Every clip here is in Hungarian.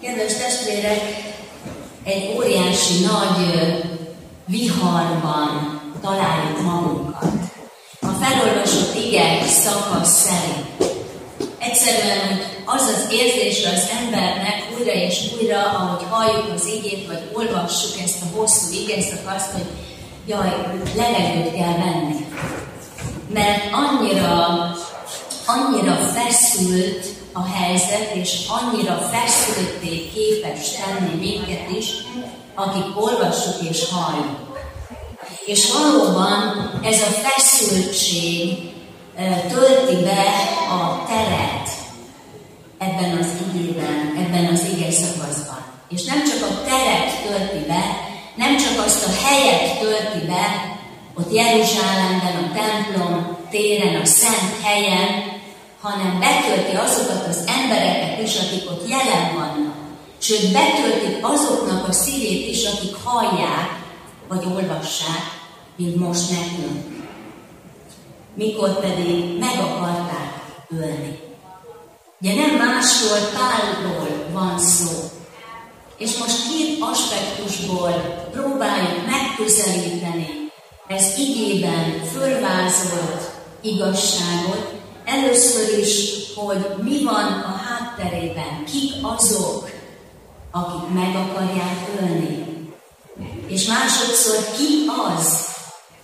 Kedves testvérek, egy óriási nagy viharban találjuk magunkat. A felolvasott ige szakasz szerint. Egyszerűen az az érzése az embernek újra és újra, ahogy halljuk az igét, vagy olvassuk ezt a hosszú igeszakaszt, hogy jaj, levegőt kell venni. Mert annyira, annyira feszült a helyzet, és annyira feszülté képes tenni minket is, akik olvassuk és halljuk. És valóban ez a feszültség tölti be a teret ebben az igében, ebben az ige szakaszban. És nem csak a teret tölti be, nem csak azt a helyet tölti be, ott Jeruzsálemben, a templom téren, a szent helyen, hanem betölti azokat az embereket is, akik ott jelen vannak. Sőt, betöltik azoknak a szívét is, akik hallják, vagy olvassák, mint most nekünk. Mikor pedig meg akarták ölni. Ugye nem másról, Pálról van szó. És most két aspektusból próbáljuk megközelíteni ez igében fölvázolt igazságot, Először is, hogy mi van a hátterében, kik azok, akik meg akarják ölni. És másodszor, ki az,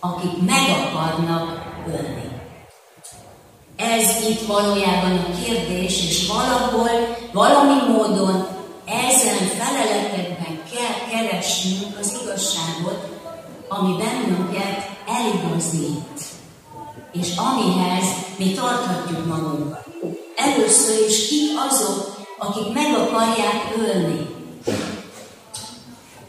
akik meg akarnak ölni. Ez itt valójában a kérdés, és valahol, valami módon ezen feleletekben kell keresnünk az igazságot, ami bennünket eligazít és amihez mi tarthatjuk magunkat. Először is ki azok, akik meg akarják ölni.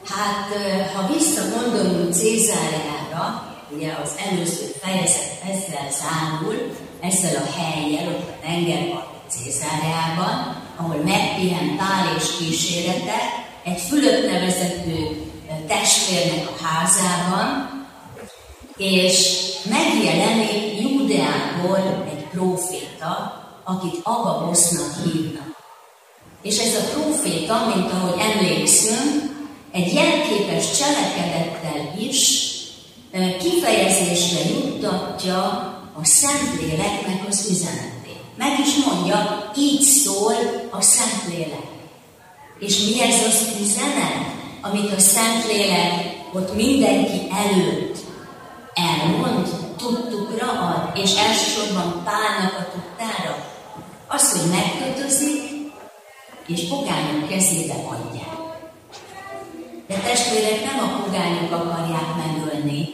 Hát, ha visszagondolunk Cézáriára, ugye az előző fejezet ezzel zárul, ezzel a helyjel, ott a tengerparti Cézáriában, ahol megpihent Pál és kísérete, egy Fülöp nevezető testvérnek a házában, és megjelenik Júdeából egy próféta, akit Agabosznak hívnak. És ez a próféta, mint ahogy emlékszünk, egy jelképes cselekedettel is kifejezésre juttatja a Szentléleknek az üzenetét. Meg is mondja, így szól a Szentlélek. És mi ez az üzenet, amit a Szentlélek ott mindenki előtt elmond, tudtukra ad, és elsősorban Pálnak a tudtára, az, hogy megkötözik, és pogányok kezébe adják. De testvérek nem a pogányok akarják megölni,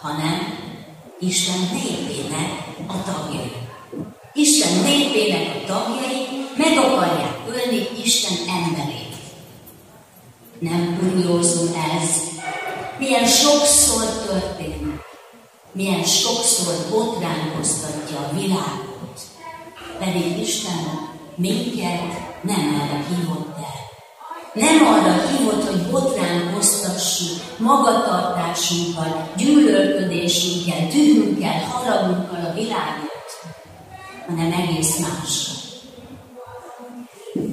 hanem Isten népének a tagjai. Isten népének a tagjai meg akarják ölni Isten emberét. Nem kuriózum ez, milyen sokszor történik, milyen sokszor botránkoztatja a világot, pedig Isten minket nem erre hívott el. Nem arra hívott, hogy botránkoztassuk magatartásunkkal, gyűlölködésünkkel, dühünkkel, haragunkkal a világot, hanem egész másra. Egy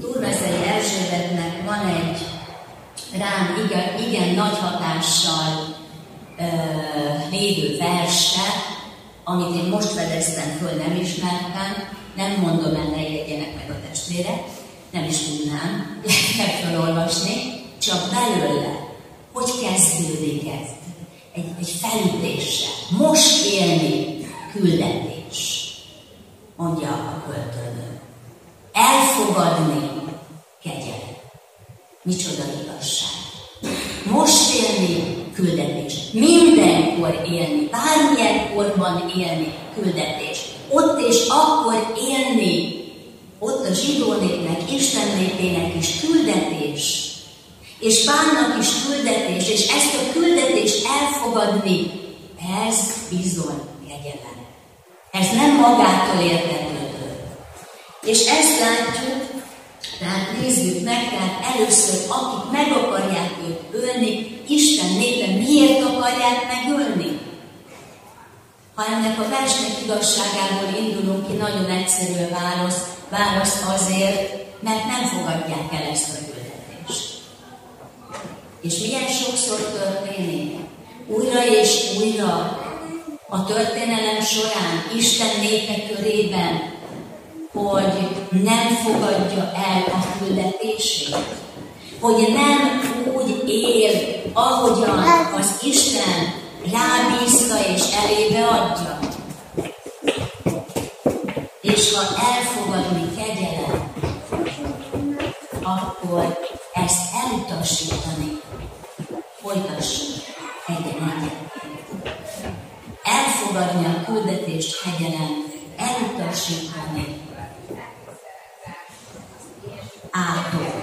rám igen, igen nagy hatással ö, lévő verse, amit én most fedeztem föl, nem ismertem, nem mondom el, ne jegyenek meg a testvére, nem is tudnám, le kell felolvasni, csak belőle, hogy kezdődik ez? Egy, egy felütéssel. Most élni küldetés, mondja a költőnő. Elfogadni kegyelem. Micsoda igazság. Most élni küldetés. Mindenkor élni, bármilyen korban élni küldetés. Ott és akkor élni. Ott a zsidó népnek, Isten népének is küldetés. És Pálnak is küldetés, és ezt a küldetést elfogadni, ez bizony kegyelem. Ez nem magától értetődő. És ezt látjuk tehát nézzük meg, tehát először, akik meg akarják őt ölni, Isten népe miért akarják megölni? Ha ennek a versnek igazságából indulunk ki, nagyon egyszerű a válasz. Válasz azért, mert nem fogadják el ezt a küldetést. És milyen sokszor történik? Újra és újra a történelem során Isten népe körében, hogy nem fogadja el a küldetését, hogy nem úgy él, ahogyan az Isten rábízta és elébe adja. És ha elfogadni kegyelem, akkor ezt elutasítani, folytassuk egyen Elfogadni a küldetést hegyelen, elutasítani átok.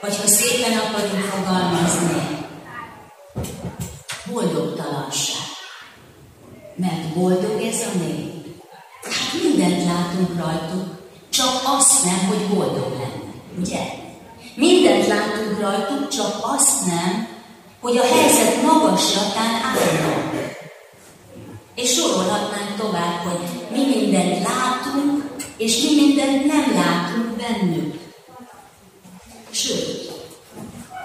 Vagy ha szépen akarunk fogalmazni, boldogtalanság. Mert boldog ez a nép. Hát mindent látunk rajtuk, csak azt nem, hogy boldog lenne. Ugye? Mindent látunk rajtuk, csak azt nem, hogy a helyzet magaslatán állnak. És sorolhatnánk tovább, hogy mi mindent látunk, és mi mindent nem látunk bennük. Sőt,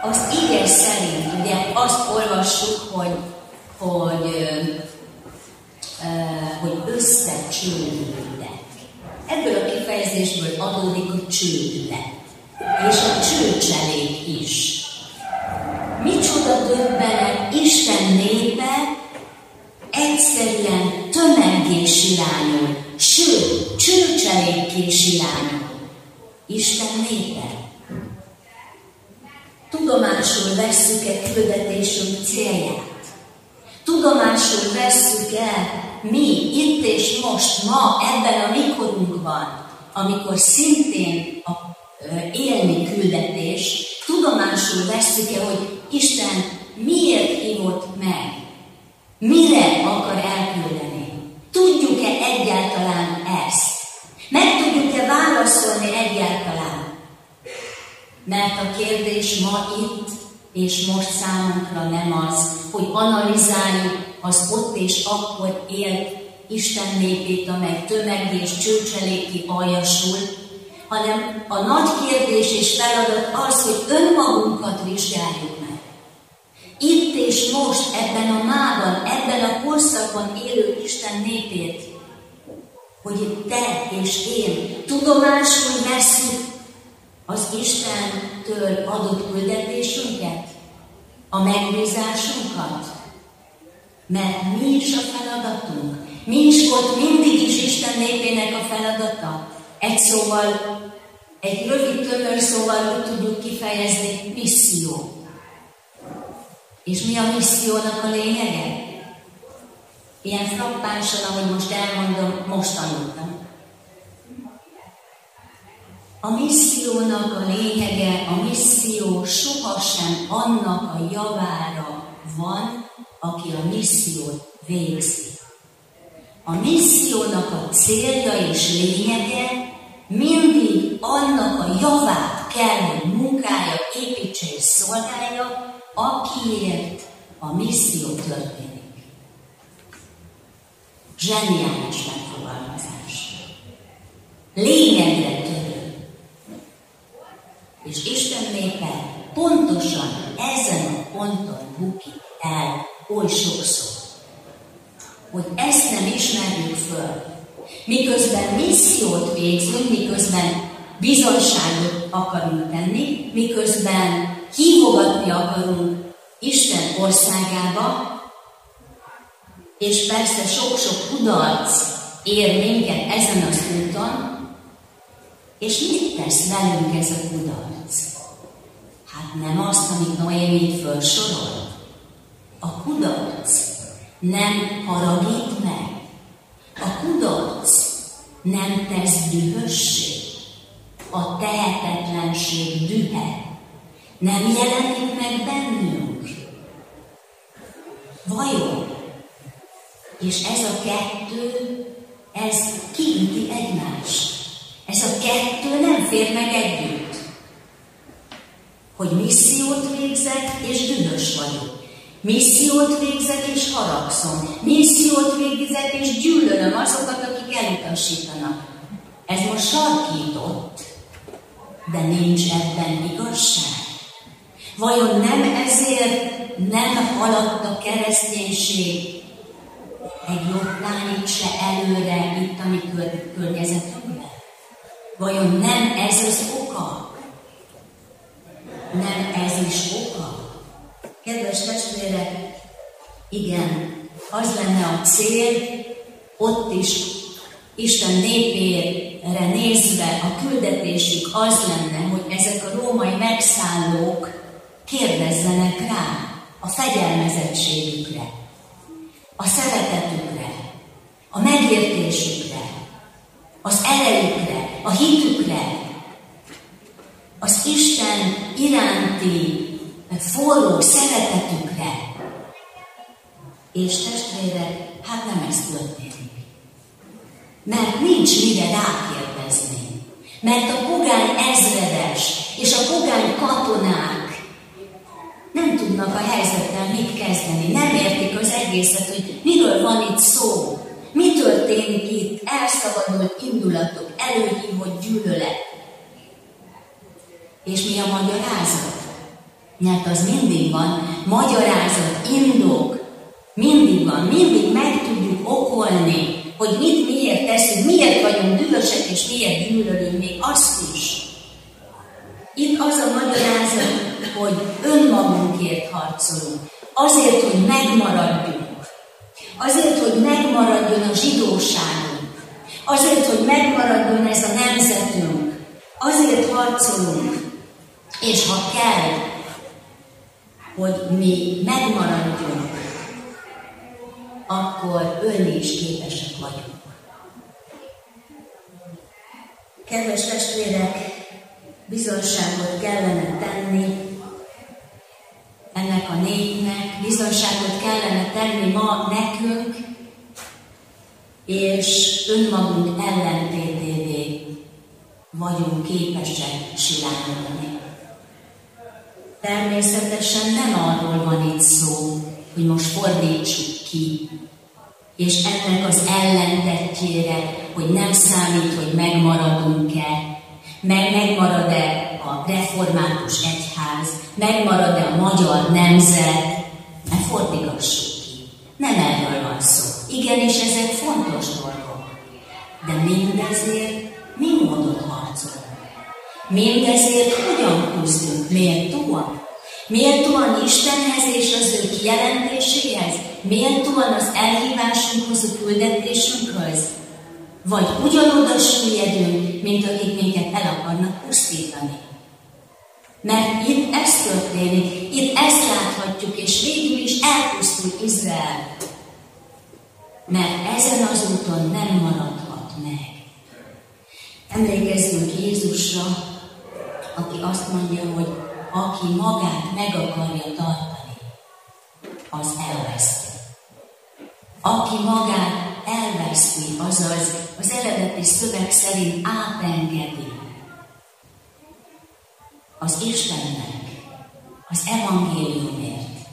az ige szerint, ugye azt olvassuk, hogy, hogy, hogy összecsődültek. Ebből a kifejezésből adódik a csődület. És a csőcselék is. Micsoda döbbenet Isten népe egyszerűen tömeggé silányul, sőt, csőcselékké silányul. Isten népe tudomásul vesszük-e küldetésünk célját. Tudomásul vesszük el mi itt és most, ma, ebben a mikorunkban, amikor szintén a élni küldetés, tudomásul vesszük-e, hogy Isten miért hívott meg, mire akar elküldeni. Tudjuk-e egyáltalán ezt? Meg tudjuk-e válaszolni egyáltalán? Mert a kérdés ma itt és most számunkra nem az, hogy analizáljuk az ott és akkor élt Isten népét, amely tömeg és csőcseléki aljasul, hanem a nagy kérdés és feladat az, hogy önmagunkat vizsgáljuk meg. Itt és most, ebben a mában, ebben a korszakban élő Isten népét, hogy te és én tudomásul veszünk az Istentől adott küldetésünket, a megbízásunkat. Mert mi is a feladatunk? Mi is volt mindig is Isten népének a feladata? Egy szóval, egy rövid tömör szóval úgy tudjuk kifejezni, misszió. És mi a missziónak a lényege? Ilyen frappánsan, ahogy most elmondom, most tanultam. A missziónak a lényege, a misszió sohasem annak a javára van, aki a missziót végzi. A missziónak a célja és lényege mindig annak a javát kell, hogy munkája, építse és szolgálja, akiért a misszió történik. Zseniális megfogalmazás. Lényegre törő és Isten népe pontosan ezen a ponton bukik el oly sokszor, hogy ezt nem ismerjük föl. Miközben missziót végzünk, miközben bizonságot akarunk tenni, miközben hívogatni akarunk Isten országába, és persze sok-sok kudarc ér minket ezen az úton, és mit tesz velünk ez a kudarc? Hát nem azt, amit Noémi felsorol. A kudarc nem haragít meg. A kudarc nem tesz dühössé. A tehetetlenség dühe nem jelenik meg bennünk. Vajon? És ez a kettő, ez kiüti egymást. Ez a kettő nem fér meg együtt. Hogy missziót végzek, és dühös vagyok. Missziót végzek, és haragszom. Missziót végzek, és gyűlölöm azokat, akik elutasítanak. Ez most sarkított. de nincs ebben igazság? Vajon nem ezért nem haladt a kereszténység egy jobbtányit se előre itt a mi környezetünkben? Vajon nem ez az oka? Nem ez is oka? Kedves testvérek, igen, az lenne a cél, ott is Isten népére nézve a küldetésük az lenne, hogy ezek a római megszállók kérdezzenek rá a fegyelmezettségükre, a szeretetükre, a megértésükre, az erejükre, a hitükre, az Isten iránti forró szeretetükre. És testvérek, hát nem ez történik. Mert nincs mire rákérdezni. Mert a pogány ezredes és a pogány katonák nem tudnak a helyzettel mit kezdeni, nem értik az egészet, hogy miről van itt szó, mi történik itt, elszabadult indulatok, előhívott gyűlölet. És mi a magyarázat? Mert az mindig van, magyarázat, indok, mindig van, mindig meg tudjuk okolni, hogy mit miért teszünk, miért vagyunk dühösek, és miért gyűlölünk még azt is. Itt az a magyarázat, hogy önmagunkért harcolunk, azért, hogy megmaradjunk, azért, hogy megmaradjon a zsidóságunk, azért, hogy megmaradjon ez a nemzetünk, azért harcolunk, és ha kell, hogy mi megmaradjunk, akkor ölni is képesek vagyunk. Kedves testvérek, bizonságot kellene tenni ennek a népnek, bizonságot kellene tenni ma nekünk, és önmagunk ellentétévé vagyunk képesek silányodni. Természetesen nem arról van itt szó, hogy most fordítsuk ki, és ennek az ellentetjére, hogy nem számít, hogy megmaradunk-e, meg megmarad-e a református egyház, megmarad-e a magyar nemzet, ne fordígassuk ki. Nem erről van szó. Igenis, ezek fontos dolgok. De mindezért mi módon harcolunk? Mindezért hogyan küzdünk méltóan? Méltóan Istenhez és az ő kijelentéséhez? Méltóan az elhívásunkhoz, a küldetésünkhöz? Vagy ugyanoda süllyedünk, mint akik minket el akarnak pusztítani? Mert itt ez történik, itt ezt láthatjuk, és végül is elpusztul Izrael. Mert ezen az úton nem maradhat meg. Emlékezzünk Jézusra, aki azt mondja, hogy aki magát meg akarja tartani, az elveszti. Aki magát elveszti, azaz az eredeti szöveg szerint átengedi az Istennek, az evangéliumért,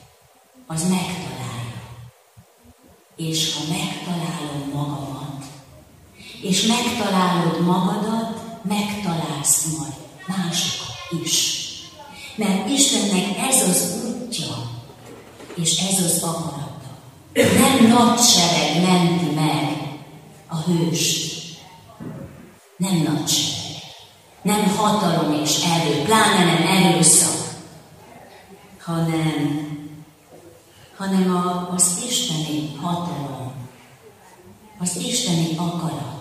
az megtalálja. És ha megtalálom magamat, és megtalálod magadat, megtalálsz majd másokat is. Mert Istennek ez az útja, és ez az akarata. Nem nagy sereg menti meg a hőst. Nem nagy sereg. Nem hatalom és erő, pláne nem erőszak, hanem, hanem a, az isteni hatalom, az isteni akarat.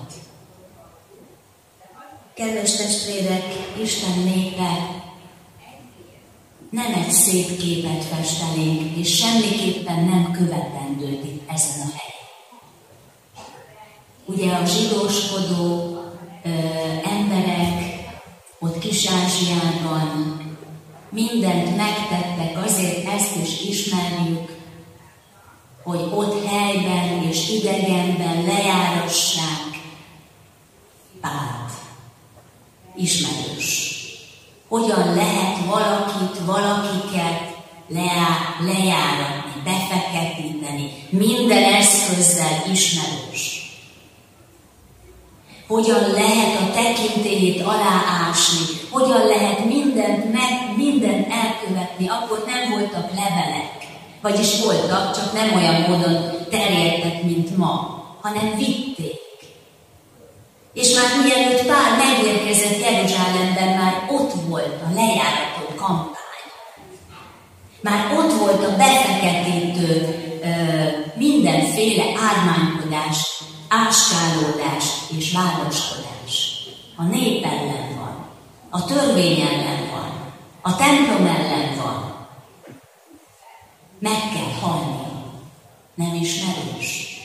Kedves testvérek, Isten népe, nem egy szép képet festenénk, és semmiképpen nem követendőd itt ezen a helyen. Ugye a zsidóskodó ö, emberek ott Kis-Ázsiában mindent megtettek, azért ezt is ismerjük, hogy ott helyben és idegenben lejárassák Pált. Ismerős hogyan lehet valakit, valakiket lejáratni, befeketíteni, minden eszközzel ismerős. hogyan lehet a tekintélyét aláásni, hogyan lehet mindent, meg, mindent elkövetni, akkor nem voltak levelek. Vagyis voltak, csak nem olyan módon terjedtek, mint ma, hanem vitték. És már mielőtt Pál megérkezett Jeruzsálemben, már ott volt a lejárató kampány. Már ott volt a befeketítő mindenféle ármánykodás, áskálódás és vádaskodás. A nép ellen van, a törvény ellen van, a templom ellen van. Meg kell halni, nem ismerős.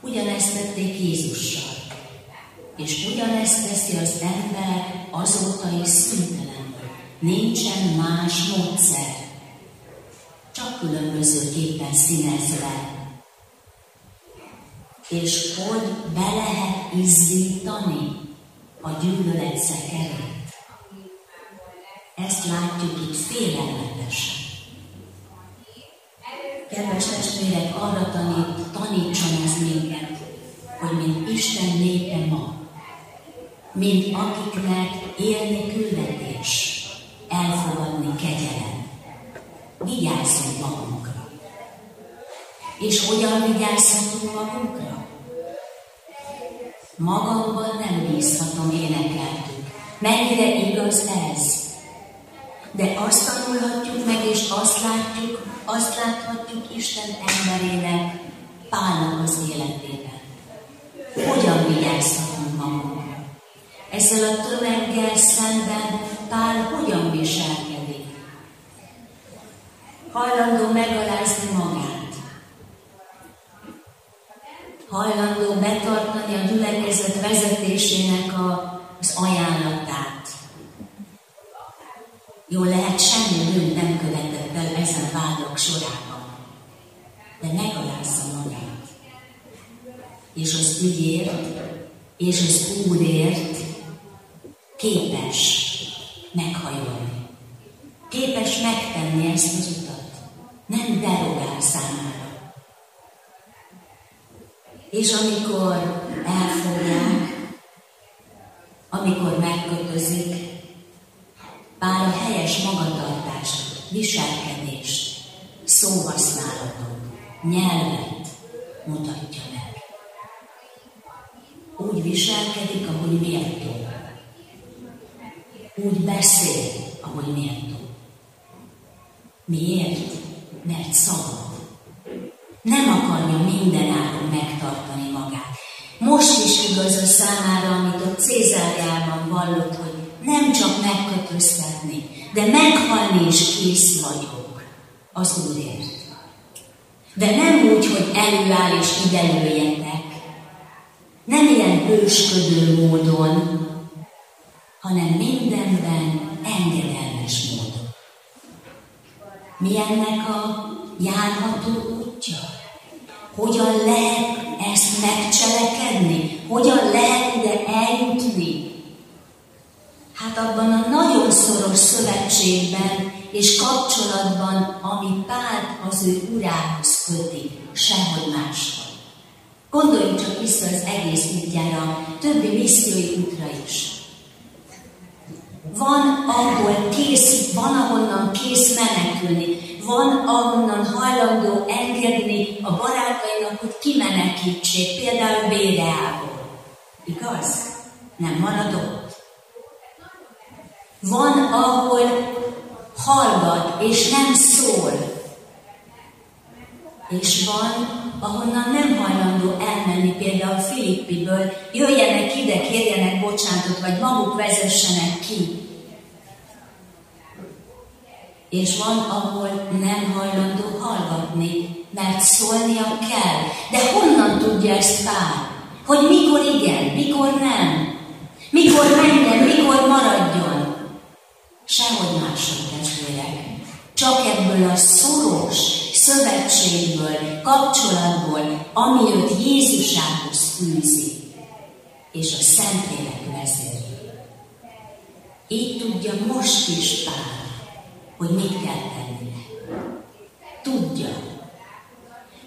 Ugyanezt tették Jézussal. És ugyanezt teszi az ember azóta is szüntelen. Nincsen más módszer. Csak különbözőképpen színezve. És hogy be lehet izzítani a gyűlölet szekerét? Ezt látjuk itt félelmetesen. Kedves testvérek, arra tanít, tanítson ez minket, hogy mint Isten népe ma, mint akiknek élni küldetés, elfogadni kegyelem. Vigyázzunk magunkra. És hogyan vigyázhatunk magunkra? Magamban nem bízhatom, énekeltük. Mennyire igaz ez? De azt tanulhatjuk meg, és azt látjuk, azt láthatjuk Isten emberének Pálnak az életében. Hogyan vigyázhatunk magunkra? Ezzel a tömeggel szemben Pál hogyan viselkedik? Hajlandó megalázni magát. Hajlandó betartani a gyülekezet vezetésének a, az ajánlatát. Jó lehet, semmi bűnt nem követett el ezen vádok sorában, de megalázza magát. És az ügyért, és az Úrért képes meghajolni. Képes megtenni ezt az utat. Nem derogál számára. És amikor elfogják, amikor megkötözik, bár a helyes magatartást, viselkedést, szóhasználatot, nyelvet mutatja meg. Úgy viselkedik, ahogy méltó. Úgy beszél, ahogy méltó. Miért? Mert szabad. Nem akarja mindenáron megtartani magát. Most is igaz a számára, amit a Cézárjában vallott, hogy nem csak megkötöztetni, de meghalni is kész vagyok az Úrért. De nem úgy, hogy előáll és idelőjetek, nem ilyen hősködő módon, hanem mindenben engedelmes módon. Mi ennek a járható útja? Hogyan lehet ezt megcselekedni? Hogyan lehet ide eljutni? Hát abban a nagyon szoros szövetségben és kapcsolatban, ami Pál az ő urához köti, sehogy máshol. Gondoljunk csak vissza az egész útjára, többi missziói útra is. Van, ahol kész, van, ahonnan kész menekülni, van, ahonnan hajlandó engedni a barátainak, hogy kimenekítsék, például Béreából. Igaz? Nem maradott. Van, ahol hallgat és nem szól. És van, ahonnan nem hajlandó elmenni, például Filippiből, jöjjenek ide, kérjenek bocsánatot, vagy maguk vezessenek ki. És van, ahol nem hajlandó hallgatni, mert szólnia kell. De honnan tudja ezt Pál? Hogy mikor igen, mikor nem? Mikor menjen, mikor maradjon? Sehogy máshogy testvérek. Csak ebből a szoros szövetségből, kapcsolatból, ami őt Jézusához fűzi, és a Szentlélek vezérli. Így tudja most is Pál, hogy mit kell tennie. Tudja.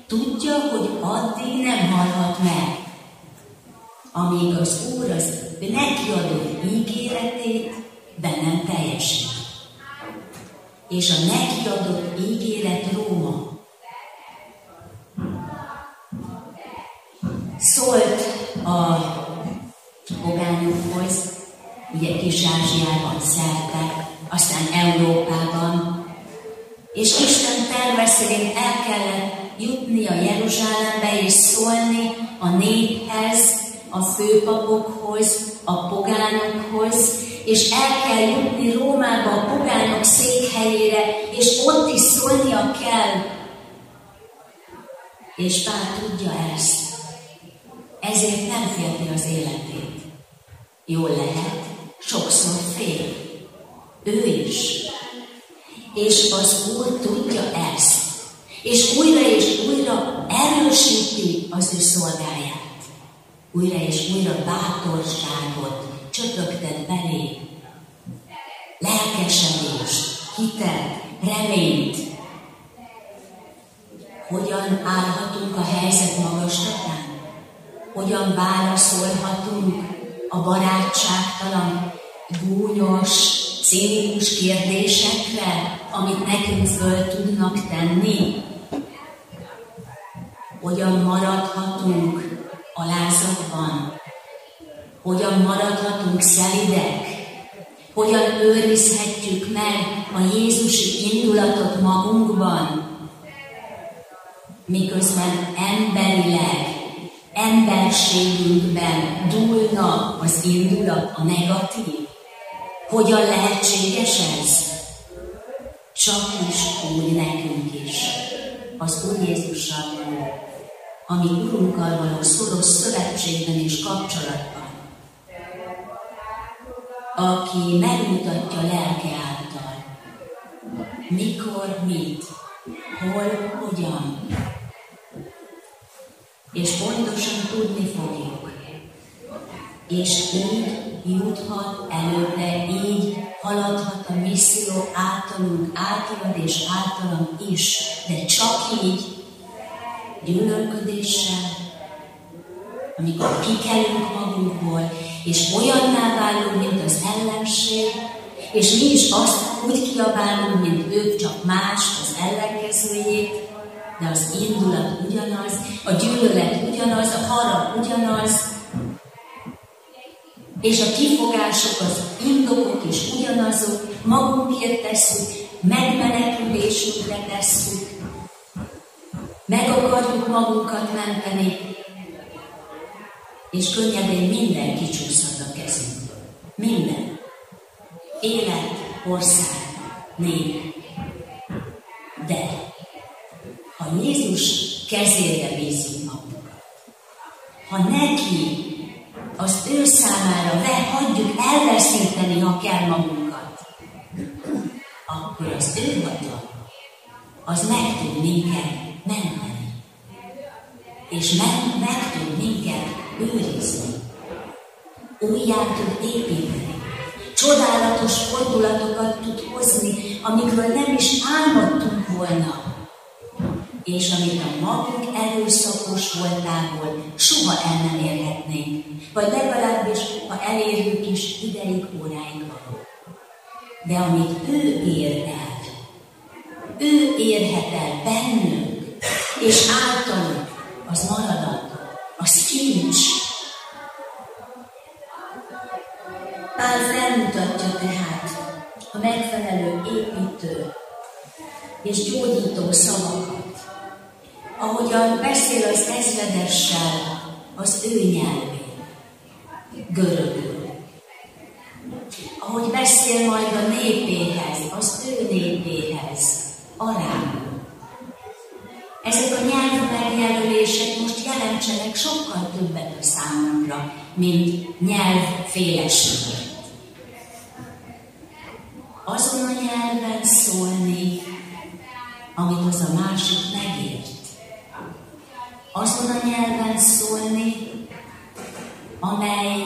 Tudja, hogy addig nem halhat meg. amíg az Úr az neki adott ígéretét be nem teljesít. És a neki adott ígéret Róma. Szólt a pogányokhoz, ugye Kis-Ázsiában szerte, aztán Európában, és Isten terve szerint el kellett jutni a Jeruzsálembe és szólni a néphez, a főpapokhoz, a pogányokhoz, és el kell jutni Rómába a pogányok székhelyére, és ott is szólnia kell. És Pál tudja ezt. Ezért nem félti az életét. Jól lehet, sokszor fél. Ő is. És az Úr tudja ezt. És újra és újra erősíti az ő szolgáját újra és újra bátorságot csöpögtet belé, lelkesedést, hitet, reményt. Hogyan állhatunk a helyzet magaslatán? Hogyan válaszolhatunk a barátságtalan, gúnyos, cínikus kérdésekre, amit nekünk föl tudnak tenni? Hogyan maradhatunk alázatban, hogyan maradhatunk szelidek, hogyan őrizhetjük meg a Jézusi indulatot magunkban, miközben emberileg, emberségünkben dúlna az indulat, a negatív. Hogyan lehetséges ez? Csak is úgy nekünk is. Az Úr Jézussal ami Urunkkal való szoros szövetségben és kapcsolatban, aki megmutatja lelke által, mikor, mit, hol, hogyan, és pontosan tudni fogjuk. És így juthat előre, így haladhat a misszió általunk, általad és általam is, de csak így, gyűlölködéssel, amikor kikelünk magunkból, és olyanná válunk, mint az ellenség, és mi is azt úgy kiabálunk, mint ők, csak más, az ellenkezőjét, de az indulat ugyanaz, a gyűlölet ugyanaz, a harag ugyanaz, és a kifogások, az indokok is ugyanazok, magunkért tesszük, megmenekülésünkre tesszük, meg akarjuk magunkat menteni, és könnyedén minden kicsúszhat a kezünkből. Minden. Élet, ország, nép. De ha Jézus kezére bízunk magunkat, ha neki az ő számára ve, hagyjuk elveszíteni, ha kell magunkat, akkor az ő hatalma, az meg tud minket menteni. És meg, meg tud minket őrizni. Újjá tud építeni. Csodálatos fordulatokat tud hozni, amikről nem is álmodtunk volna. És amit a magunk erőszakos voltából soha el nem érhetnénk, vagy legalábbis, ha elérjük is, ideig, óráig való. De amit ő ér el, ő érhet el bennünk, és általuk az maradandó, az kincs. Pál felmutatja tehát a megfelelő építő és gyógyító szavakat, ahogyan beszél az ezredessel az ő nyelvén, görögül. Ahogy beszél majd a népéhez, az ő népéhez, arámul ezek a nyelv megjelölések most jelentsenek sokkal többet a számunkra, mint nyelvféleségért. Azon a nyelven szólni, amit az a másik megért. Azon a nyelven szólni, amely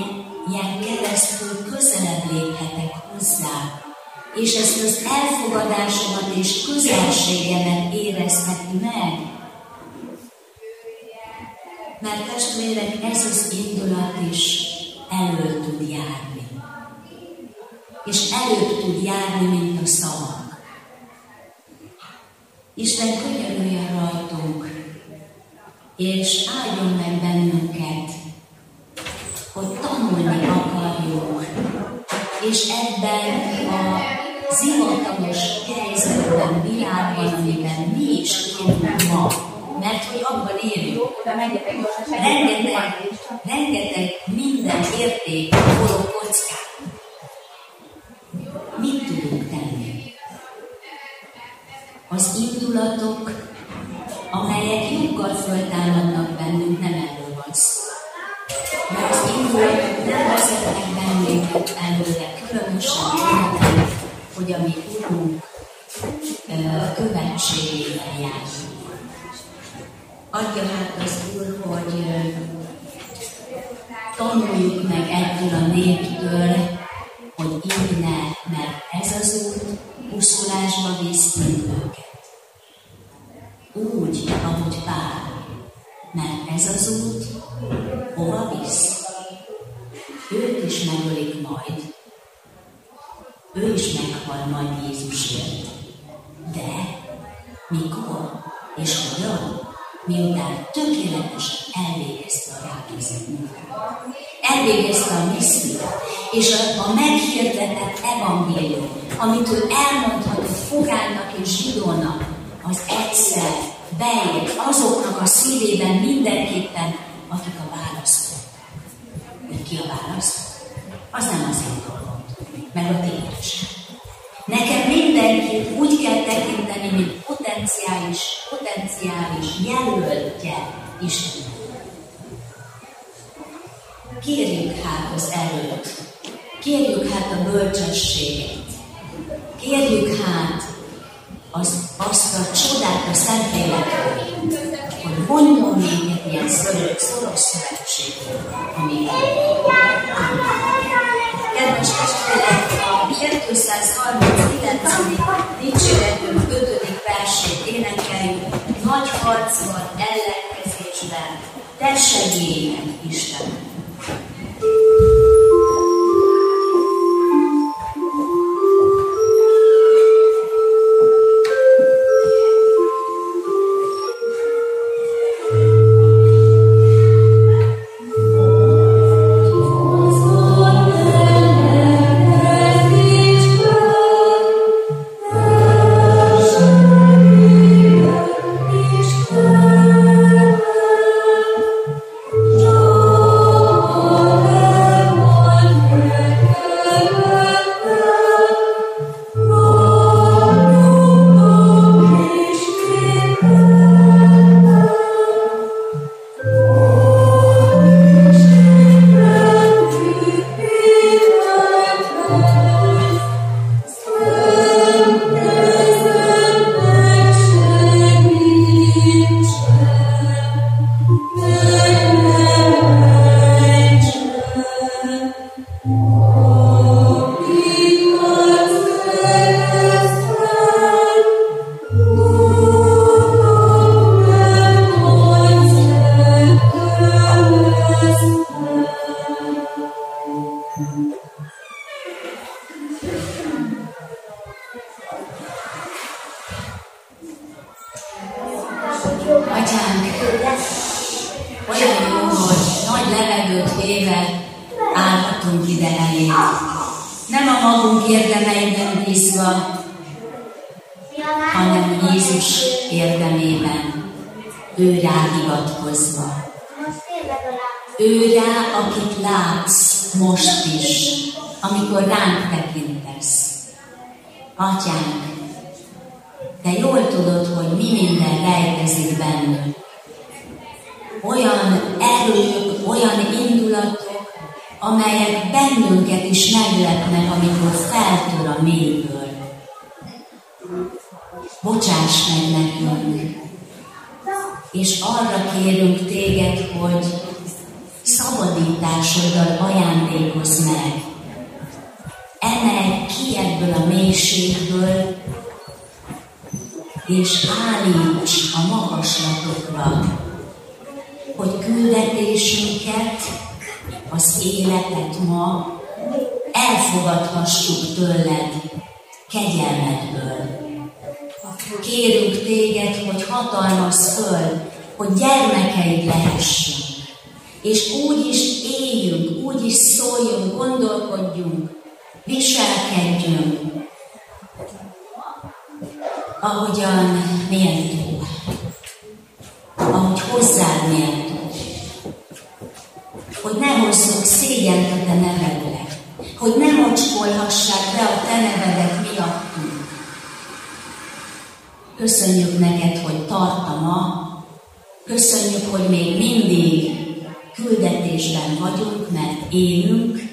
ilyen keresztül közelebb léphetek hozzá, és ezt az elfogadásomat és közelségemet érezheti meg. Mert testvérek, ez az indulat is elő tud járni. És előbb tud járni, mint a szavak. Isten könyörüljön rajtunk, és áldjon meg bennünket, élünk. Rengeteg, rengeteg minden érték forró kockán. Mit tudunk tenni? Az indulatok, amelyek joggal föltámadnak bennünk, nem erről van szó. Mert az indulatok nem vezetnek bennünket előre, különösen tudom, hogy a mi Urunk követségében járunk. Adja hát az Úr, hogy tanuljuk meg ettől a néptől, hogy ne, mert ez az út pusztulásba visz őket. Úgy, ahogy Pál, mert ez az út hova visz? Őt is megölik majd. Ő is meghal majd Jézusért. De mikor és hogyan? Miután tökéletesen elvégezte a rákészített munkát. Elvégezte a missziót, és a, a meghirdetett evangélium, amit ő elmondhatott fogánnak és zsidónak, az egyszer beért azoknak a szívében mindenképpen, akik a választották. Hogy ki a választott? Az nem az én dolgom, meg a tiéd Nekem mindenkit úgy kell tekinteni, mint potenciális, potenciális jelöltje Isten. Kérjük hát az erőt, kérjük hát a bölcsességet, kérjük hát az, azt a csodát a Szentlélekről, hogy mondjon minket ilyen szoros, szoros szövetséget, ami Kedves testvérek, a 239. dicséretünk 5. harcban, ellenkezésben, te segélyen Isten. arra, hogy küldetésünket, az életet ma elfogadhassuk tőled kegyelmedből. Kérünk téged, hogy hatalmaz föl, hogy gyermekeid lehessünk, és úgy is éljünk, úgy is szóljunk, gondolkodjunk, viselkedjünk, ahogyan mi ahogy hozzád méltó, hogy ne hozzuk szégyent a te nevedre, hogy ne mocskolhassák be a te nevedet miattunk. Köszönjük neked, hogy tartama, köszönjük, hogy még mindig küldetésben vagyunk, mert élünk.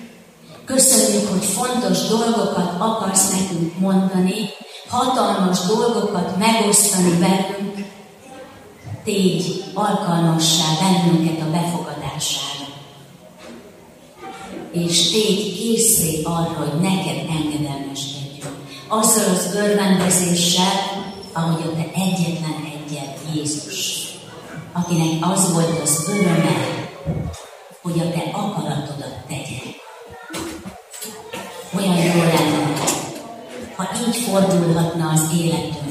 Köszönjük, hogy fontos dolgokat akarsz nekünk mondani, hatalmas dolgokat megosztani velünk. Tégy alkalmassá bennünket a befogadására. És tégy készé arra, hogy neked engedelmeskedjünk. Azzal az örvendezéssel, ahogy a te egyetlen egyet Jézus, akinek az volt az öröme, hogy a te akaratodat tegye. Olyan jó lenne, ha így fordulhatna az életünk,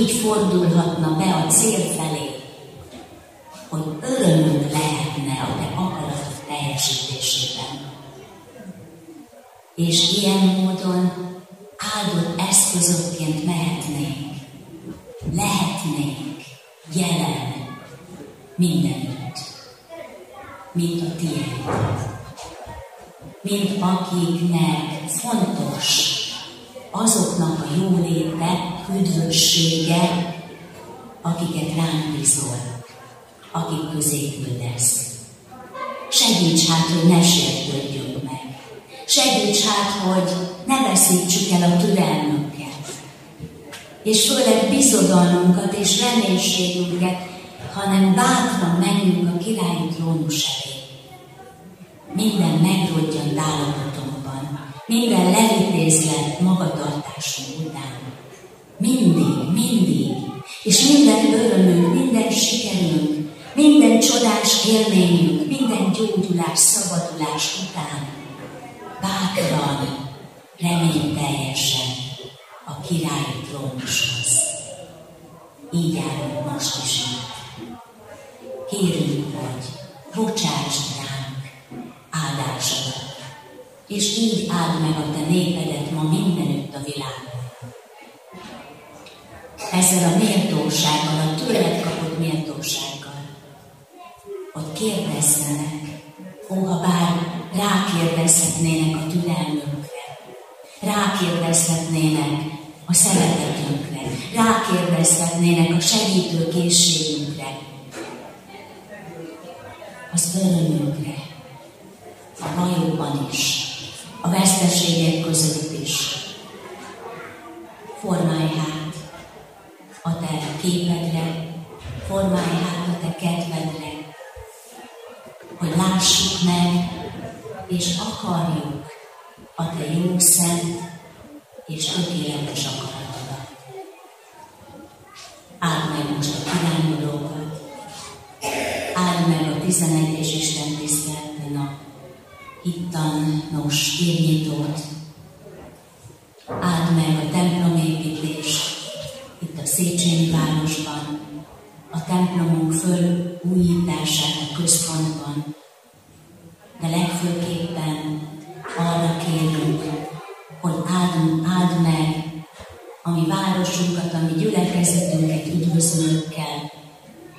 így fordulhatna be a cél felé, hogy örömünk lehetne a te akaratod teljesítésében. És ilyen módon áldott eszközökként mehetnénk, lehetnénk jelen mindenütt, mint a tiéd. Mint akiknek fontos azoknak a jóléte, üdvössége, akiket ránk bízol, akik közé küldesz. Segíts hát, hogy ne sértődjünk meg. Segíts hát, hogy ne veszítsük el a türelmünket. És főleg bizodalmunkat és reménységünket hanem bátran menjünk a királyi trónus elé. Minden megrodjant állapotunkban, minden levitézlet magatartásunk után. Mindig, mindig, és minden örömünk, minden sikerünk, minden csodás élményünk, minden gyógyulás, szabadulás után bátran, reményteljesen a királyi trónushoz. Így állunk most is itt kérünk, hogy bocsásd ránk áldásodat, és így áld meg a te népedet ma mindenütt a világon. Ezzel a méltósággal, a tőled kapott méltósággal, hogy kérdezzenek, ó, ha bár rákérdezhetnének a türelmünkre, rákérdezhetnének a szeretetünkre, rákérdezhetnének a segítőkészségünkre, az örömünkre, a bajokban is, a veszteségek között is. Formálj hát a te képedre, formálj hát a te kedvedre, hogy lássuk meg, és akarjuk a te jó szent és tökéletes akaratodat. Áld meg most a kirányulókat, áld meg a 11-es Isten tiszteleten a hittanos évnyitót, áld meg a templomépítést itt a Széchenyi városban, a templomunk fölújítását a központban, de legfőképpen arra kérünk, hogy áld, áld meg a mi városunkat, a mi gyülekezetünket üdvözlőkkel,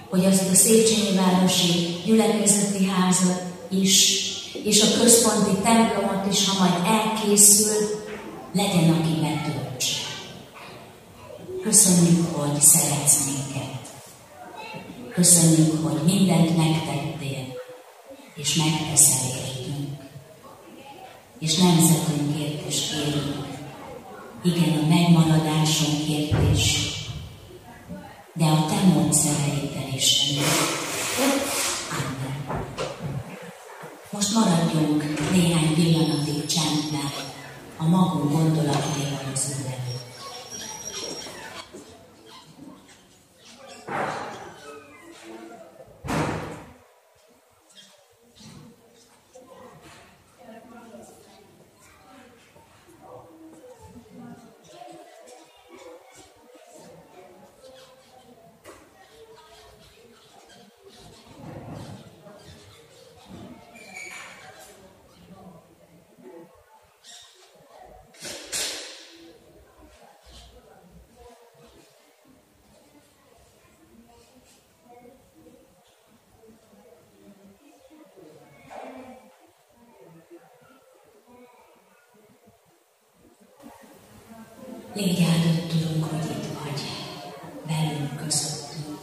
hogy azt a Széchenyi Városi Gyülekezeti Házat is, és a központi templomot is, ha majd elkészül, legyen, aki betöltse. Köszönjük, hogy szeretsz minket. Köszönjük, hogy mindent megtettél, és megteszel értünk. És nemzetünkért is kérünk. Igen, a megmaradásunkért is, de a te módszereiddel is, Amen. Most maradjunk néhány a magunk gondolataival az Úr Légy áldott, tudunk, hogy itt vagy, velünk közöttünk,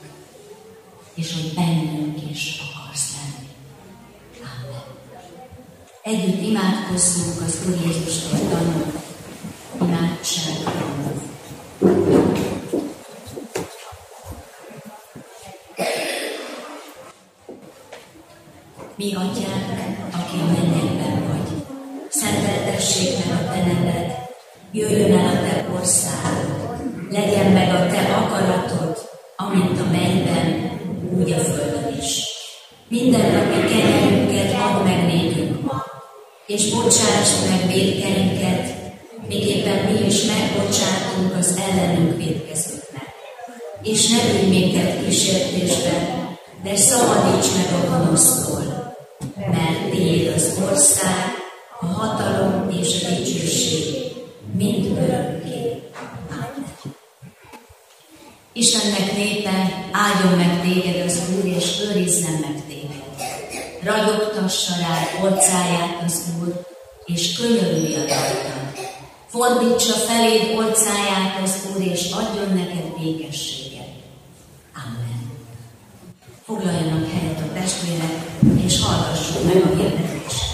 és hogy bennünk is akarsz lenni. Amen. Együtt imádkozzunk az Úr Jézustól tanult imádságban. Mi atyánk, aki a mennyekben vagy, szenteltessék meg a te neved, jöjjön el a te országod, legyen meg a te akaratod, amint a mennyben, úgy a földön is. Minden napi kenyerünket add meg nékünk és bocsáss meg védkeinket, miképpen mi is megbocsátunk az ellenünk védkezőknek. És ne vigy minket kísértésbe, de szabadíts meg a gonosztól, mert tiéd az ország, a hatalom és a dicsőség, mind örökké. Istennek népe, áldjon meg téged az Úr, és őrizzen meg. Ragyogtassa rá orcáját az Úr, és könyörüljön rajtad. Fordítsa feléd orcáját az Úr, és adjon neked békességet. Amen. Foglaljanak helyet a testvérek, és hallgassuk meg a hirdetést.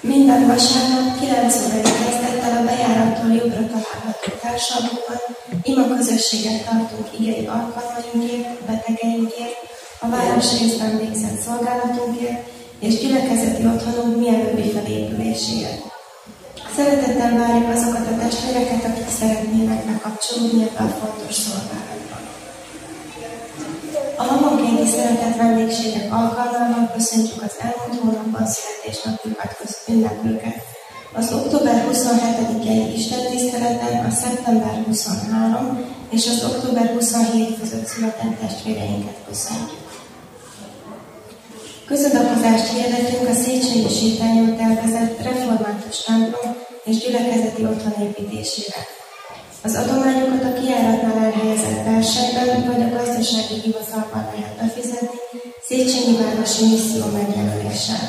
Minden vasárnap 9 órai kezdettel a bejárattól jobbra található társadalomban ima közösséget tartunk igei alkalmainkért, betegeinkért, a városrészben végzett szolgálatunkért és gyülekezeti otthonunk mielőbbi felépüléséért. Szeretettel várjuk azokat a testvéreket, akik szeretnének bekapcsolódni ebbe a fontos szolgálatba. A naponkénti szeretett vendégségek alkalmával köszöntjük az elmúlt hónapban születésnapjukat ünneplőket. Az október 27-i Isten tiszteleten a szeptember 23 és az október 27 között született testvéreinket köszöntjük. Közadakozást hirdetünk a Széchenyi sétányon tervezett református templom és gyülekezeti otthon építésére. Az adományokat a kiáratnál elhelyezett versenyben vagy a gazdasági hivatalban lehet befizetni Széchenyi Városi Misszió megjelöléssel.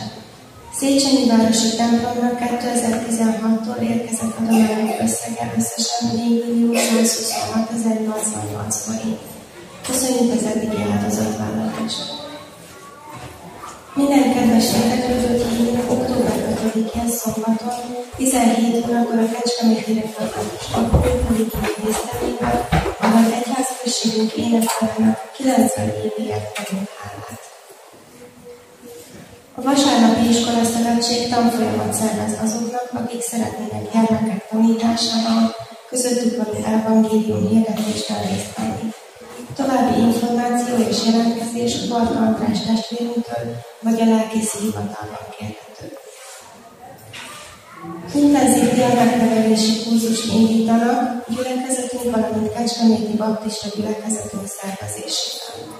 Széchenyi Városi templomnak 2016-tól érkezett adományok összege összesen 4 millió 126 forint. Köszönjük az eddigi áldozatvállalást! Minden kedves érdeklődőt hívunk október 5-én szombaton 17 órakor a Kecskeméti Református Alkoholpolitikai Tisztelével, ahol egyházközségünk énekelnek 90 éviért kerül hálát. A vasárnapi iskola szövetség tanfolyamat szervez azoknak, akik szeretnének gyermekek tanításában, közöttük való evangélium hirdetésben részt venni. További információ és jelentkezés Barta András testvérünktől vagy a lelkészi hivatalban kérhető. Intenzív gyermeknevelési kurzust indítanak gyülekezetünk, valamint Kecskeméti Baptista gyülekezetünk szervezésében.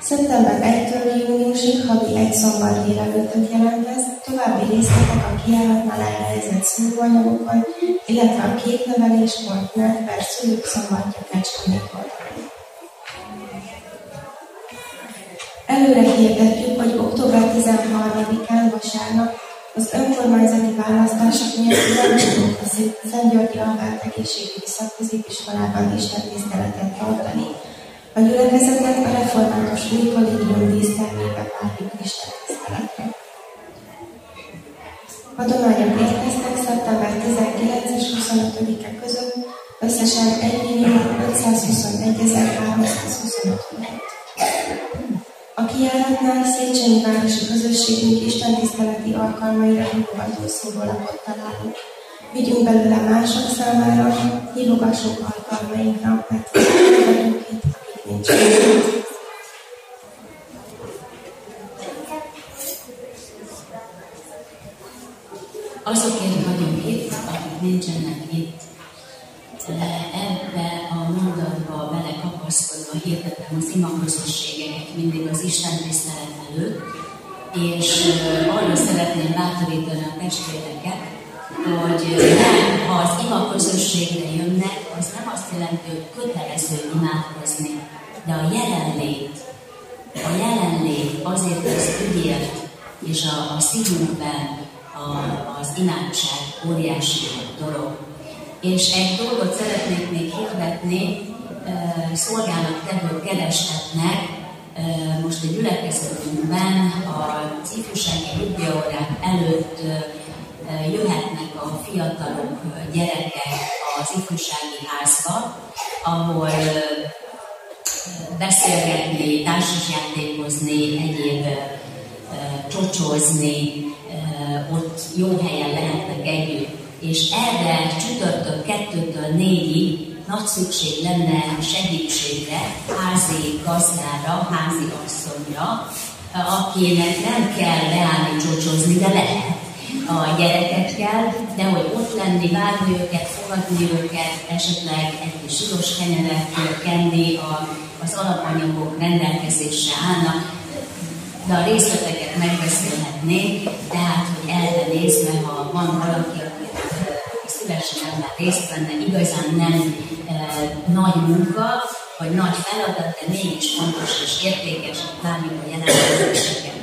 Szeptember 1-től júniusig havi egy szombat délelőttet jelentez, további részletek a kiáratnál elhelyezett szülőanyagokon, illetve a képnevelés.net per szülők szombatja Kecskemét oldalon. Előre hirdetjük, hogy október 13-án vasárnap az önkormányzati választások miatt nem a Szent Györgyi Albert Egészségügyi Szakközépiskolában Isten tiszteletet tartani. A gyülekezetet a református új kollégium dísztermébe várjuk Isten tiszteletre. Adományok érkeztek szeptember 19 és 25-e között összesen 1 millió 521 325 forint. A kijáratnál Széchenyi Városi Közösségünk Isten tiszteleti alkalmaira hívogató színvolapot találunk. Vigyünk belőle mások számára, hívogassuk alkalmainkra, mert vagyunk itt, akik nincsenek. Azokért vagyunk itt, akik nincsenek itt, mondatba belekapaszkodva hirdetem az imaközösségeket mindig az Isten tisztelet előtt, és arra szeretném bátorítani a testvéreket, hogy nem, ha az ima közösségre jönnek, az nem azt jelenti, hogy kötelező imádkozni, de a jelenlét, a jelenlét azért az ügyért, és a, a szívünkben a, az imádság óriási dolog. És egy dolgot szeretnék még hirdetni, szolgálattevő kereshetnek most a gyülekezetünkben az ifjúsági bibliaórák előtt jöhetnek a fiatalok, gyerekek az ifjúsági házba, ahol beszélgetni, társasjátékozni, egyéb csocsozni, ott jó helyen lehetnek együtt. És erre csütörtök kettőtől négyig nagy szükség lenne segítségre, házi gazdára, házi asszonyra, akinek nem kell beállni csocsozni, de lehet. A gyerekekkel, de hogy ott lenni, várni őket, fogadni őket, esetleg egy kis zsiros kenyeret kenni, a, az alapanyagok rendelkezésre állnak, de a részleteket megbeszélhetnénk, tehát, hogy erre nézve, ha van valaki, aki szívesen ebben részt venne, igazán nem e, nagy munka, vagy nagy feladat, de mégis fontos és értékes, várjuk a jelentkezéseket.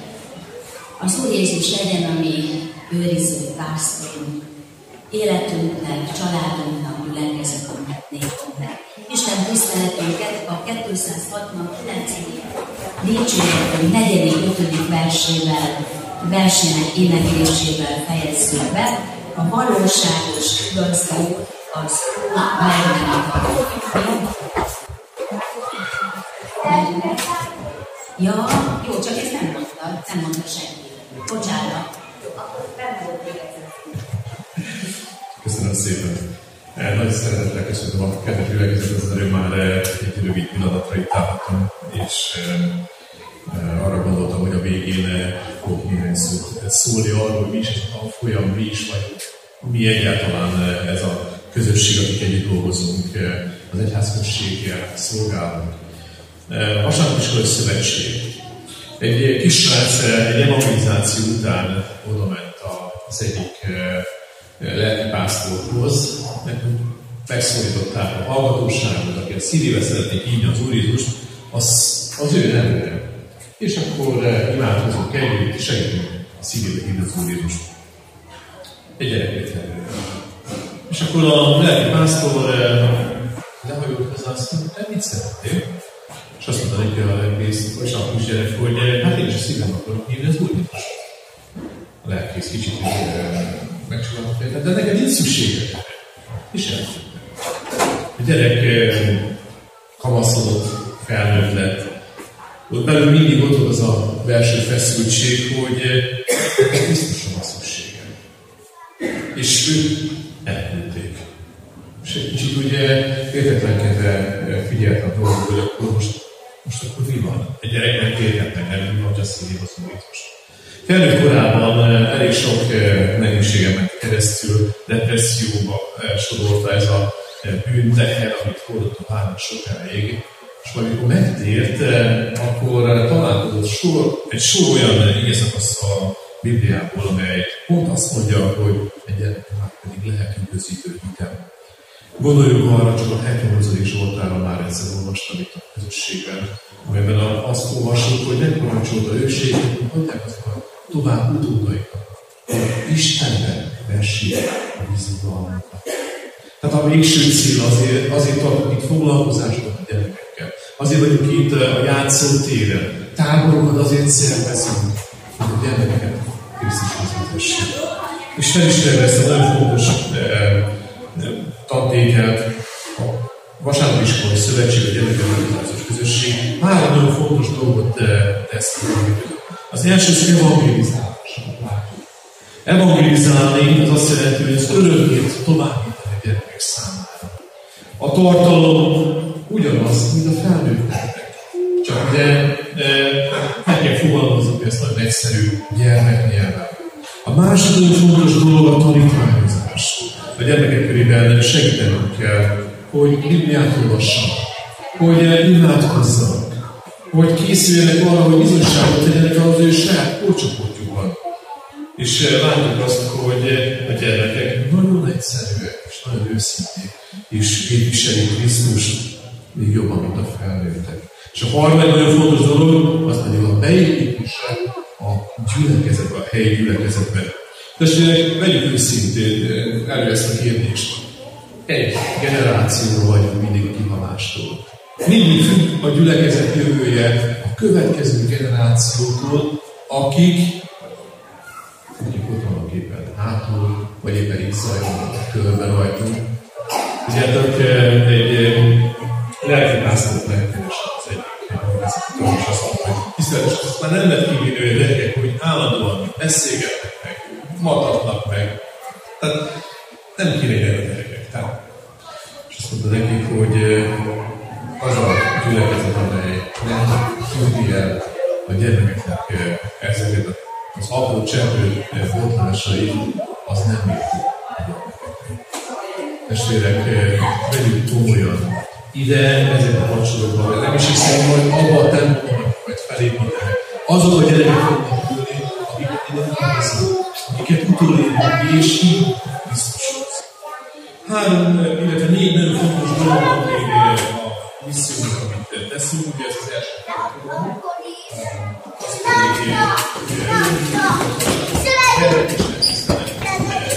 Az Úr Jézus legyen a mi őriző pásztorunk, életünknek, családunknak, gyülekezetünknek, népünknek. Isten tiszteletünket a 269. dicséretünk 4. 5. versével, versének éneklésével fejezzük be. A valóságos igazú az nem Ja, jó, csak ezt nem mondta, nem mondta senki. Bocsánat. Köszönöm szépen. Eh, nagy szeretettel köszönöm a kedves gyülekezet, az erő már eh, egy rövid pillanatra itt álltam, és eh, arra gondoltam, hogy a végén fogok néhány szót szólni arról, hogy mi is a folyam, mi is vagyunk, mi egyáltalán ez a közösség, akik együtt dolgozunk, az egyházközséggel szolgálunk. Vasárnapiskolai Szövetség. Egy kis srác egy evangelizáció után oda ment az egyik lelkipásztorhoz, megszólították a hallgatóságot, aki a szívébe szeretnék hívni az Úr az, az ő nevére. És akkor imádkozunk együtt, segítünk a szívébe hívni az Úr Jézust. Egy gyerekét És akkor a lelki pásztor lehajolt hozzá, azt mondta, te mit szeretnél? És azt mondta neki a lelkész, és a gyerek, hogy hát én is a szívem akarok hívni az Úr. A lelkész kicsit megcsinálta, de neked nincs szükséged. És elfogyott. A gyerek kamaszodott, felnőtt lett. Ott belül mindig ott volt az a belső feszültség, hogy biztosan a szükségem. És őt elküldték. És egy kicsit ugye értetlenkedve figyelt a dolgok, hogy akkor most, most akkor mi van? Egy gyereknek értetlen, nem mi hogy a most. Felnőtt korában elég sok nehézségen ment keresztül, depresszióba sodorta ez a bűnteher, amit hordott a párnak sokáig. És amikor megtért, akkor találkozott sor, egy sor olyan a Bibliából, amely pont azt mondja, hogy egy gyermeknek pedig lehet üdvözítő hitem. Gondoljunk arra, csak a 78. Zsoltára már egyszer olvastam itt a közösségben, amelyben azt olvasjuk, hogy nem parancsolta őrséget, hagyják azokat tovább utódaikat. Istenben vessék a bizalmunkat. Tehát a végső cél azért, azért tartunk itt foglalkozásokat a gyerekekkel. Azért vagyunk itt a játszótéren. Táborokat azért szervezünk, hogy a gyermekeket Krisztushoz vezessék. És felismerve ezt a nagyon fontos eh, tantételt, a vasárnapi iskolai szövetség, a gyermekek közösség három nagyon fontos dolgot eh, tesz az első az evangelizálás. Evangelizálni az azt jelenti, hogy az örömét továbbítani a gyerekek számára. A tartalom ugyanaz, mint a felnőtteknek. Csak ugye meg kell fogalmazni ezt nagyon egyszerű gyermeknyelven. A második fontos dolog a tanítványozás. A gyermekek körében segítenünk kell, hogy Bibliát olvassanak, hogy imádkozzanak, hogy készüljenek arra, hogy bizonyságot tegyenek az ő saját korcsoportjukban. És eh, látjuk azt, hogy a gyermekek nagyon egyszerűek, és nagyon őszinték, és képviselik Krisztust még jobban, mint a felnőttek. És a harmadik nagyon fontos dolog, az pedig a beépítése a gyülekezetbe, a helyi gyülekezetbe. Testvérek, vegyük őszintén elő ezt a kérdést. Egy generációról vagyunk mindig a kihalástól. Mindig függ a gyülekezet jövője a következő generációtól, akik mondjuk ott a képen hátul, vagy éppen itt zajló körben rajtunk. Tudjátok, egy lelki pásztorot egyik és azt mondta, hogy tiszteletes, azt már nem lehet kivinni a gyerekek, hogy állandóan beszélgetnek meg, matatnak meg. Tehát nem kéne ide a gyerekek. Tehát, és azt mondta nekik, hogy az a gyülekezet, amely nem küldi el a gyermekeknek ezeket az apró cseppő fortlásait, az nem érti Testvérek, vegyük komolyan ide, ezek a kapcsolatban. Nem is hiszem, hogy abban a templomban majd felépítenek. Azok a gyerekek fognak ülni, akiket ide nevezünk, akiket utolérnek, és így Krisztushoz. Három, illetve négy nagyon fontos dolog van még a missziónak, amit teszünk. Ugye ez az első program. Az pedig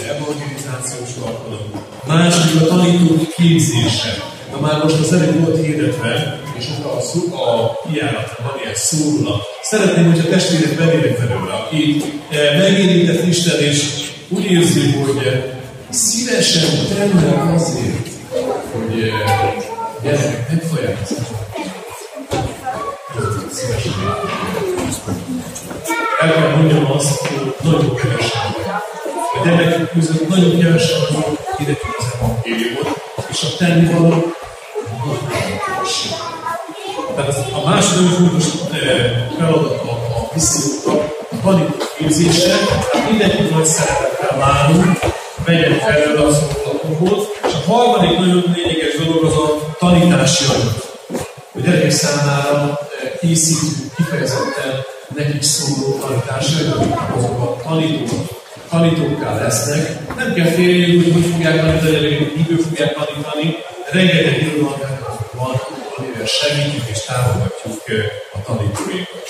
evangelizációs alkalom. Második a tanítók képzése. Már most az előbb volt hirdetve, és ott a, szó, a kiáratra van ilyen szórulat. Szeretném, hogy a testvérek bevének felőle, aki eh, megérintett Isten, és úgy érzi, hogy eh, szívesen tenne azért, hogy eh, gyerekek szívesen El kell mondjam azt, hogy nagyon kevesen A gyerekek között nagyon kevesen vagyok, ide az evangéliumot, és a tennivaló tehát az, a második fontos eh, feladat a, a misszióknak a tanítók képzése, mindenki nagy szeretettel várunk, vegyen felől az szolgálatokhoz, és a harmadik nagyon lényeges dolog az a tanítási anyag. A gyerekek számára eh, készítünk kifejezetten nekik szóló tanítási anyagokat, azok a tanítók, tanítókká lesznek. Nem kell félni, hogy hogy fogják tanítani, hogy mikor fogják tanítani, rengeteg van, amivel segítjük és támogatjuk a tanítóinkat.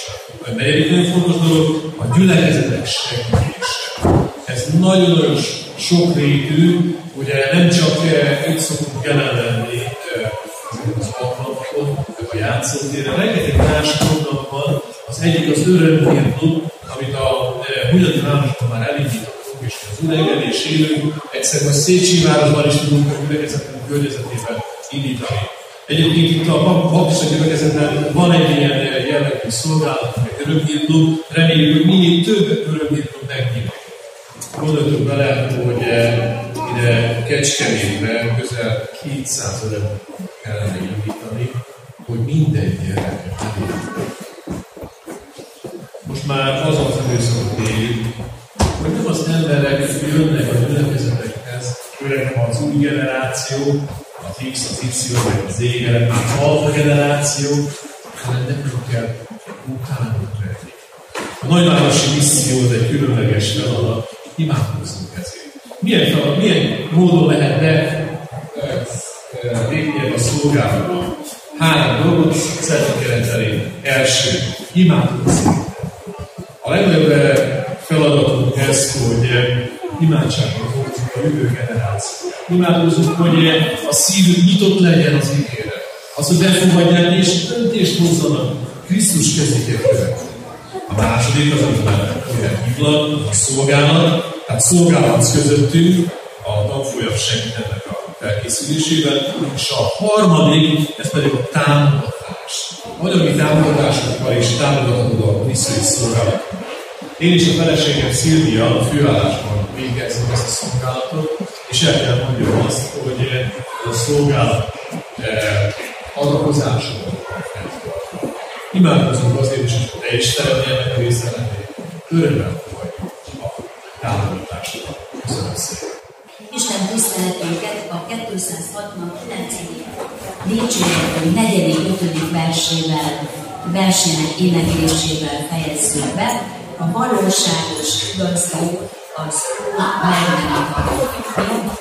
A negyedik nagyon fontos dolog a gyülekezetek segítése. Ez nagyon-nagyon sokrétű, ugye nem csak itt szoktunk jelen lenni az alkalmakon, a játszótéren, rengeteg más program van, az egyik az örömhírklub, amit a Hunyadi Városban már elindítottunk, és az idegenés élők, egyszer a Szécsi városban is tudunk a gyülekezetünk környezetében indítani. Egyébként itt a baptista gyülekezetben van egy ilyen jellegű szolgálat, egy örömhírklub, reméljük, hogy minél több örömhírklub megnyílik. Gondoltuk bele, hogy eh, ide Kecskemétbe közel 200 örömhírklub kellene indítani, hogy minden gyerek Most már az az időszakot éljük, hogy nem az emberek jönnek a gyülekezetekhez, főleg az új generáció, az X, az Y, vagy az Z, az alfa generáció, hanem nekünk kell utánunk lenni. A nagyvárosi misszió az egy különleges feladat, imádkozzunk ezért. Milyen, feladat, milyen módon lehet be lépni a szolgálatban? Három dolgot szeretnék jelenteni. Első, imádkozzunk. A legnagyobb feladatunk ez, hogy imádságban a jövő generáció. Imádkozunk, hogy a szívük nyitott legyen az ígére. Az, hogy befogadják és döntést hozzanak Krisztus követni. A második az, már hívlak, a szolgálat, tehát szolgálat közöttünk, a tanfolyam segít ennek a felkészülésében, és a harmadik, ez pedig a támogatás. Anyagi támogatásokkal és támogathatod a missziói szolgálat. Én is a feleségem Szilvia a főállásban végezzük ezt a szolgálatot, és el kell mondjam azt, hogy a szolgálat eh, adakozásokon Imádkozunk azért is, hogy te is szeretnél ennek része lenni. Örömmel fogadjuk a támogatásodat. Köszönöm szépen. Isten tiszteletünket a 269. dicséretünk 4. 5. versével, versének éneklésével fejezzük be. A valóságos igazság az nem akar.